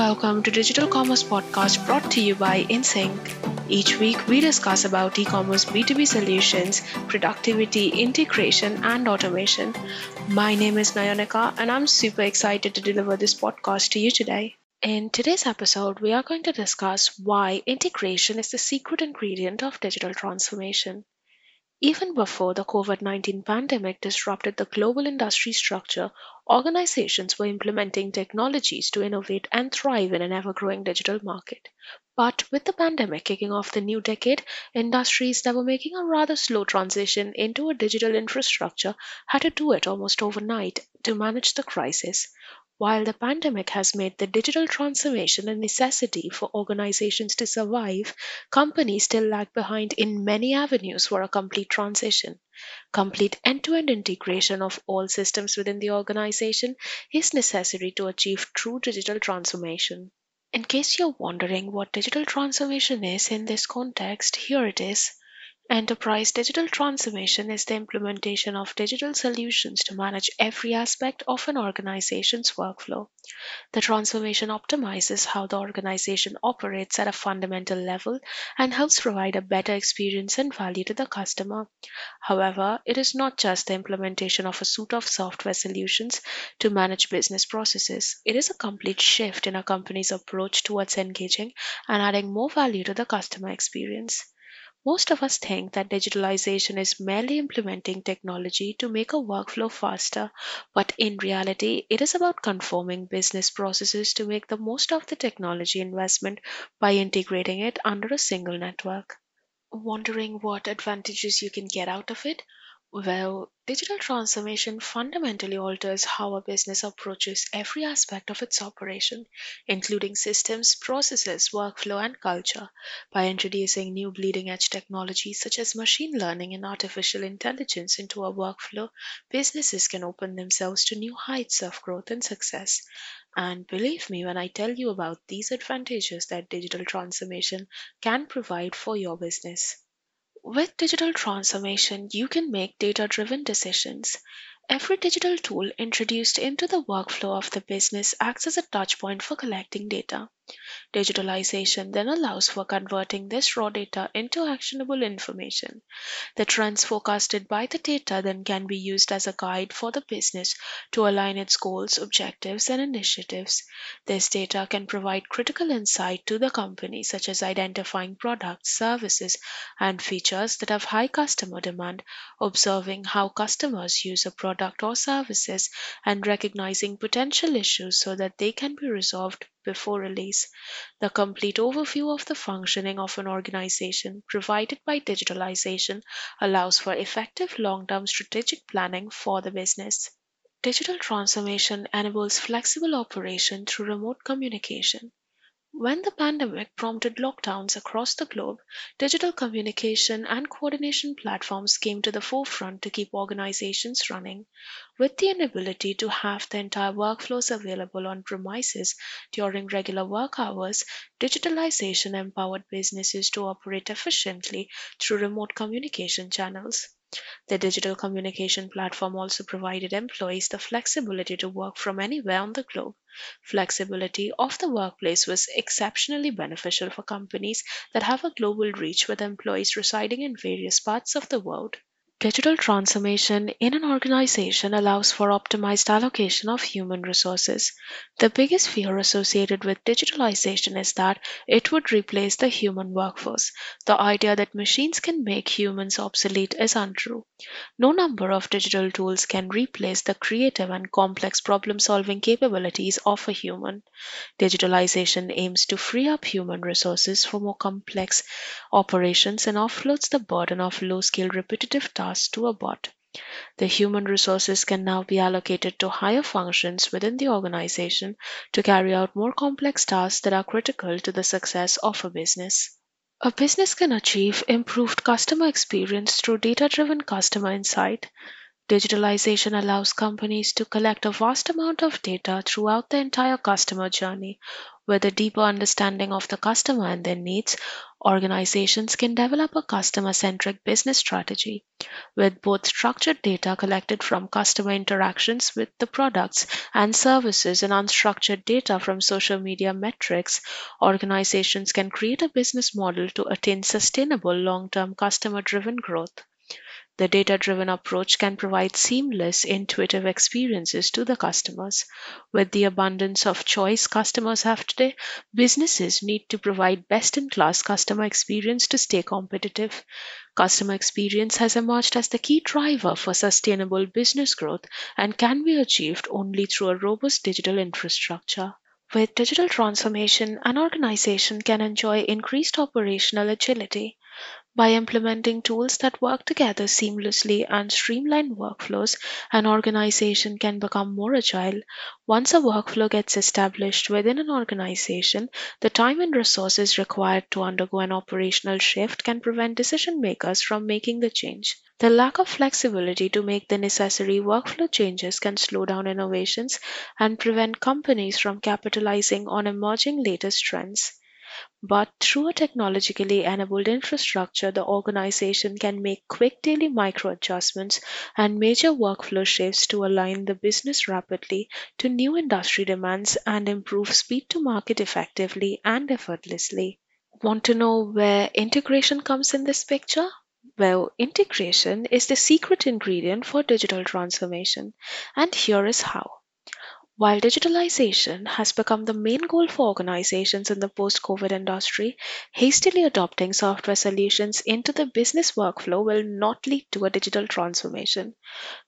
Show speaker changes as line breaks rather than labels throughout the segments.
welcome to Digital Commerce Podcast brought to you by InSync. Each week, we discuss about e-commerce B2B solutions, productivity, integration, and automation. My name is Nayonika, and I'm super excited to deliver this podcast to you today. In today's episode, we are going to discuss why integration is the secret ingredient of digital transformation. Even before the COVID 19 pandemic disrupted the global industry structure, organizations were implementing technologies to innovate and thrive in an ever growing digital market. But with the pandemic kicking off the new decade, industries that were making a rather slow transition into a digital infrastructure had to do it almost overnight to manage the crisis. While the pandemic has made the digital transformation a necessity for organizations to survive, companies still lag behind in many avenues for a complete transition. Complete end to end integration of all systems within the organization is necessary to achieve true digital transformation. In case you're wondering what digital transformation is in this context, here it is. Enterprise digital transformation is the implementation of digital solutions to manage every aspect of an organization's workflow. The transformation optimizes how the organization operates at a fundamental level and helps provide a better experience and value to the customer. However, it is not just the implementation of a suite of software solutions to manage business processes. It is a complete shift in a company's approach towards engaging and adding more value to the customer experience. Most of us think that digitalization is merely implementing technology to make a workflow faster, but in reality, it is about conforming business processes to make the most of the technology investment by integrating it under a single network. Wondering what advantages you can get out of it? Well, digital transformation fundamentally alters how a business approaches every aspect of its operation, including systems, processes, workflow, and culture. By introducing new bleeding edge technologies such as machine learning and artificial intelligence into a workflow, businesses can open themselves to new heights of growth and success. And believe me when I tell you about these advantages that digital transformation can provide for your business. With digital transformation, you can make data driven decisions. Every digital tool introduced into the workflow of the business acts as a touchpoint for collecting data. Digitalization then allows for converting this raw data into actionable information. The trends forecasted by the data then can be used as a guide for the business to align its goals, objectives, and initiatives. This data can provide critical insight to the company, such as identifying products, services, and features that have high customer demand, observing how customers use a product or services, and recognizing potential issues so that they can be resolved before release. The complete overview of the functioning of an organization provided by digitalization allows for effective long term strategic planning for the business. Digital transformation enables flexible operation through remote communication. When the pandemic prompted lockdowns across the globe, digital communication and coordination platforms came to the forefront to keep organizations running. With the inability to have the entire workflows available on premises during regular work hours, digitalization empowered businesses to operate efficiently through remote communication channels. The digital communication platform also provided employees the flexibility to work from anywhere on the globe. Flexibility of the workplace was exceptionally beneficial for companies that have a global reach with employees residing in various parts of the world. Digital transformation in an organization allows for optimized allocation of human resources. The biggest fear associated with digitalization is that it would replace the human workforce. The idea that machines can make humans obsolete is untrue. No number of digital tools can replace the creative and complex problem solving capabilities of a human. Digitalization aims to free up human resources for more complex operations and offloads the burden of low scale repetitive tasks to a bot. The human resources can now be allocated to higher functions within the organization to carry out more complex tasks that are critical to the success of a business. A business can achieve improved customer experience through data driven customer insight. Digitalization allows companies to collect a vast amount of data throughout the entire customer journey, With a deeper understanding of the customer and their needs, organizations can develop a customer centric business strategy. With both structured data collected from customer interactions with the products and services and unstructured data from social media metrics, organizations can create a business model to attain sustainable long term customer driven growth. The data driven approach can provide seamless, intuitive experiences to the customers. With the abundance of choice customers have today, businesses need to provide best in class customer experience to stay competitive. Customer experience has emerged as the key driver for sustainable business growth and can be achieved only through a robust digital infrastructure. With digital transformation, an organization can enjoy increased operational agility. By implementing tools that work together seamlessly and streamline workflows, an organization can become more agile. Once a workflow gets established within an organization, the time and resources required to undergo an operational shift can prevent decision makers from making the change. The lack of flexibility to make the necessary workflow changes can slow down innovations and prevent companies from capitalizing on emerging latest trends. But through a technologically enabled infrastructure, the organization can make quick daily micro adjustments and major workflow shifts to align the business rapidly to new industry demands and improve speed to market effectively and effortlessly. Want to know where integration comes in this picture? Well, integration is the secret ingredient for digital transformation, and here is how. While digitalization has become the main goal for organizations in the post COVID industry, hastily adopting software solutions into the business workflow will not lead to a digital transformation.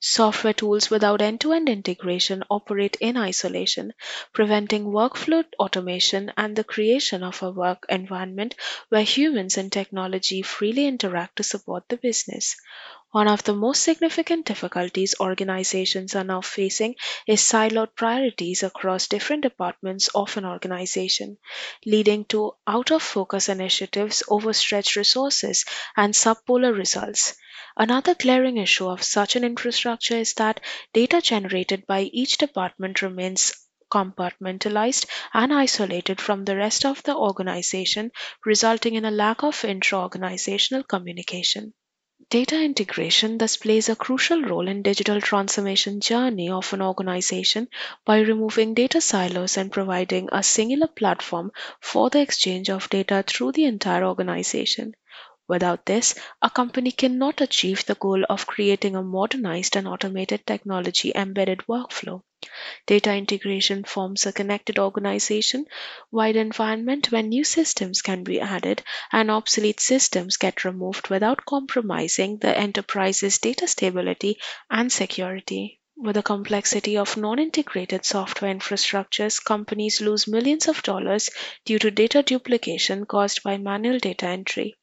Software tools without end to end integration operate in isolation, preventing workflow automation and the creation of a work environment where humans and technology freely interact to support the business. One of the most significant difficulties organizations are now facing is siloed priorities across different departments of an organization, leading to out of focus initiatives, overstretched resources, and subpolar results. Another glaring issue of such an infrastructure is that data generated by each department remains compartmentalized and isolated from the rest of the organization, resulting in a lack of intra organizational communication. Data integration thus plays a crucial role in digital transformation journey of an organization by removing data silos and providing a singular platform for the exchange of data through the entire organization. Without this, a company cannot achieve the goal of creating a modernized and automated technology embedded workflow. Data integration forms a connected organization wide environment where new systems can be added and obsolete systems get removed without compromising the enterprise's data stability and security. With the complexity of non integrated software infrastructures, companies lose millions of dollars due to data duplication caused by manual data entry.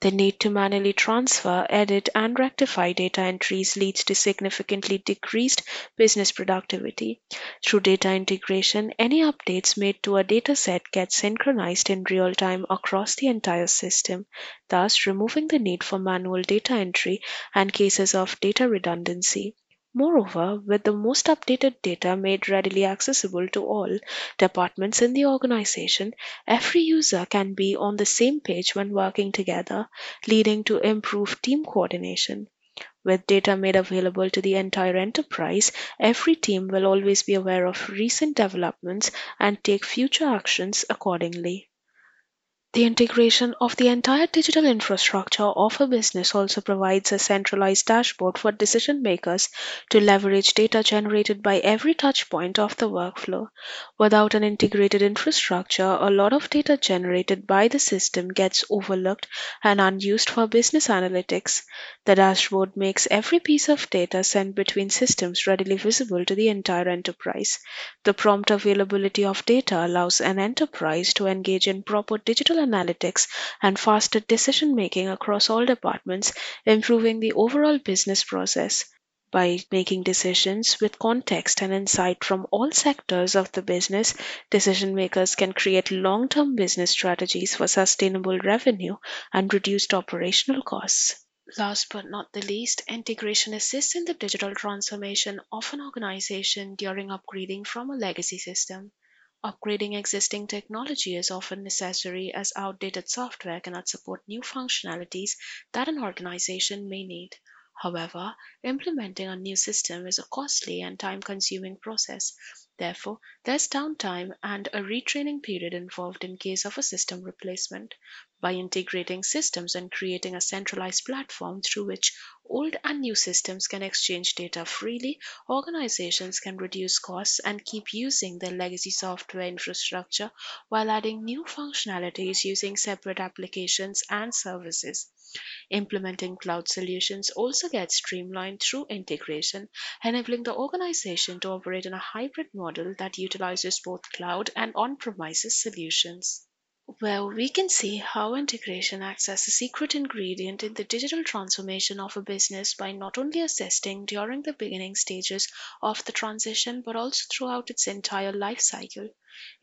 The need to manually transfer, edit, and rectify data entries leads to significantly decreased business productivity. Through data integration, any updates made to a dataset get synchronized in real time across the entire system, thus removing the need for manual data entry and cases of data redundancy. Moreover, with the most updated data made readily accessible to all departments in the organization, every user can be on the same page when working together, leading to improved team coordination. With data made available to the entire enterprise, every team will always be aware of recent developments and take future actions accordingly. The integration of the entire digital infrastructure of a business also provides a centralized dashboard for decision makers to leverage data generated by every touch point of the workflow. Without an integrated infrastructure, a lot of data generated by the system gets overlooked and unused for business analytics. The dashboard makes every piece of data sent between systems readily visible to the entire enterprise. The prompt availability of data allows an enterprise to engage in proper digital analytics and faster decision making across all departments, improving the overall business process. By making decisions with context and insight from all sectors of the business, decision makers can create long term business strategies for sustainable revenue and reduced operational costs. Last but not the least, integration assists in the digital transformation of an organization during upgrading from a legacy system. Upgrading existing technology is often necessary as outdated software cannot support new functionalities that an organization may need. However, implementing a new system is a costly and time consuming process. Therefore, there's downtime and a retraining period involved in case of a system replacement. By integrating systems and creating a centralized platform through which old and new systems can exchange data freely, organizations can reduce costs and keep using their legacy software infrastructure while adding new functionalities using separate applications and services. Implementing cloud solutions also gets streamlined through integration, enabling the organization to operate in a hybrid model that utilizes both cloud and on premises solutions. Well, we can see how integration acts as a secret ingredient in the digital transformation of a business by not only assisting during the beginning stages of the transition but also throughout its entire life cycle.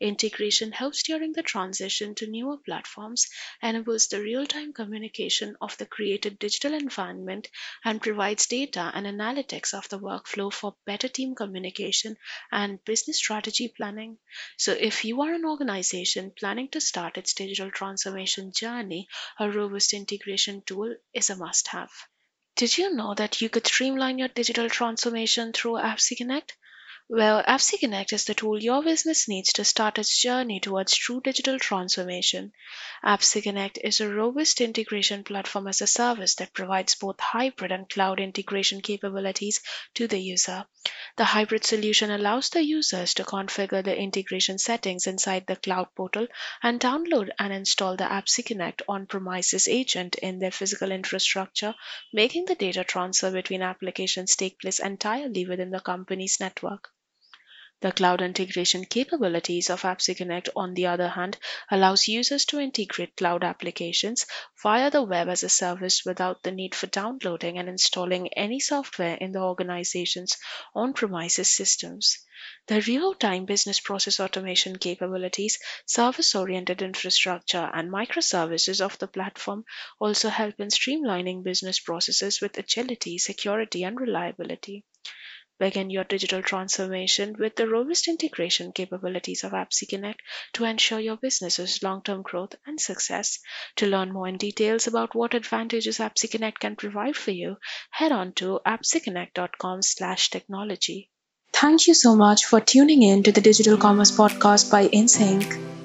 Integration helps during the transition to newer platforms, enables the real time communication of the created digital environment, and provides data and analytics of the workflow for better team communication and business strategy planning. So, if you are an organization planning to start its digital transformation journey, a robust integration tool is a must have. Did you know that you could streamline your digital transformation through APPSeCONNECT? Well, APPSeCONNECT is the tool your business needs to start its journey towards true digital transformation. APPSeCONNECT is a robust integration platform as a service that provides both hybrid and cloud integration capabilities to the user. The hybrid solution allows the users to configure the integration settings inside the cloud portal and download and install the APPSeCONNECT on premises agent in their physical infrastructure, making the data transfer between applications take place entirely within the company's network. The cloud integration capabilities of APPSeCONNECT, on the other hand, allows users to integrate cloud applications via the web as a service without the need for downloading and installing any software in the organization's on-premises systems. The real-time business process automation capabilities, service-oriented infrastructure, and microservices of the platform also help in streamlining business processes with agility, security, and reliability. Begin your digital transformation with the robust integration capabilities of APPSeCONNECT to ensure your business's long-term growth and success. To learn more in details about what advantages APPSeCONNECT can provide for you, head on to appseconnect.com/technology. Thank you so much for tuning in to the Digital Commerce Podcast by InSync.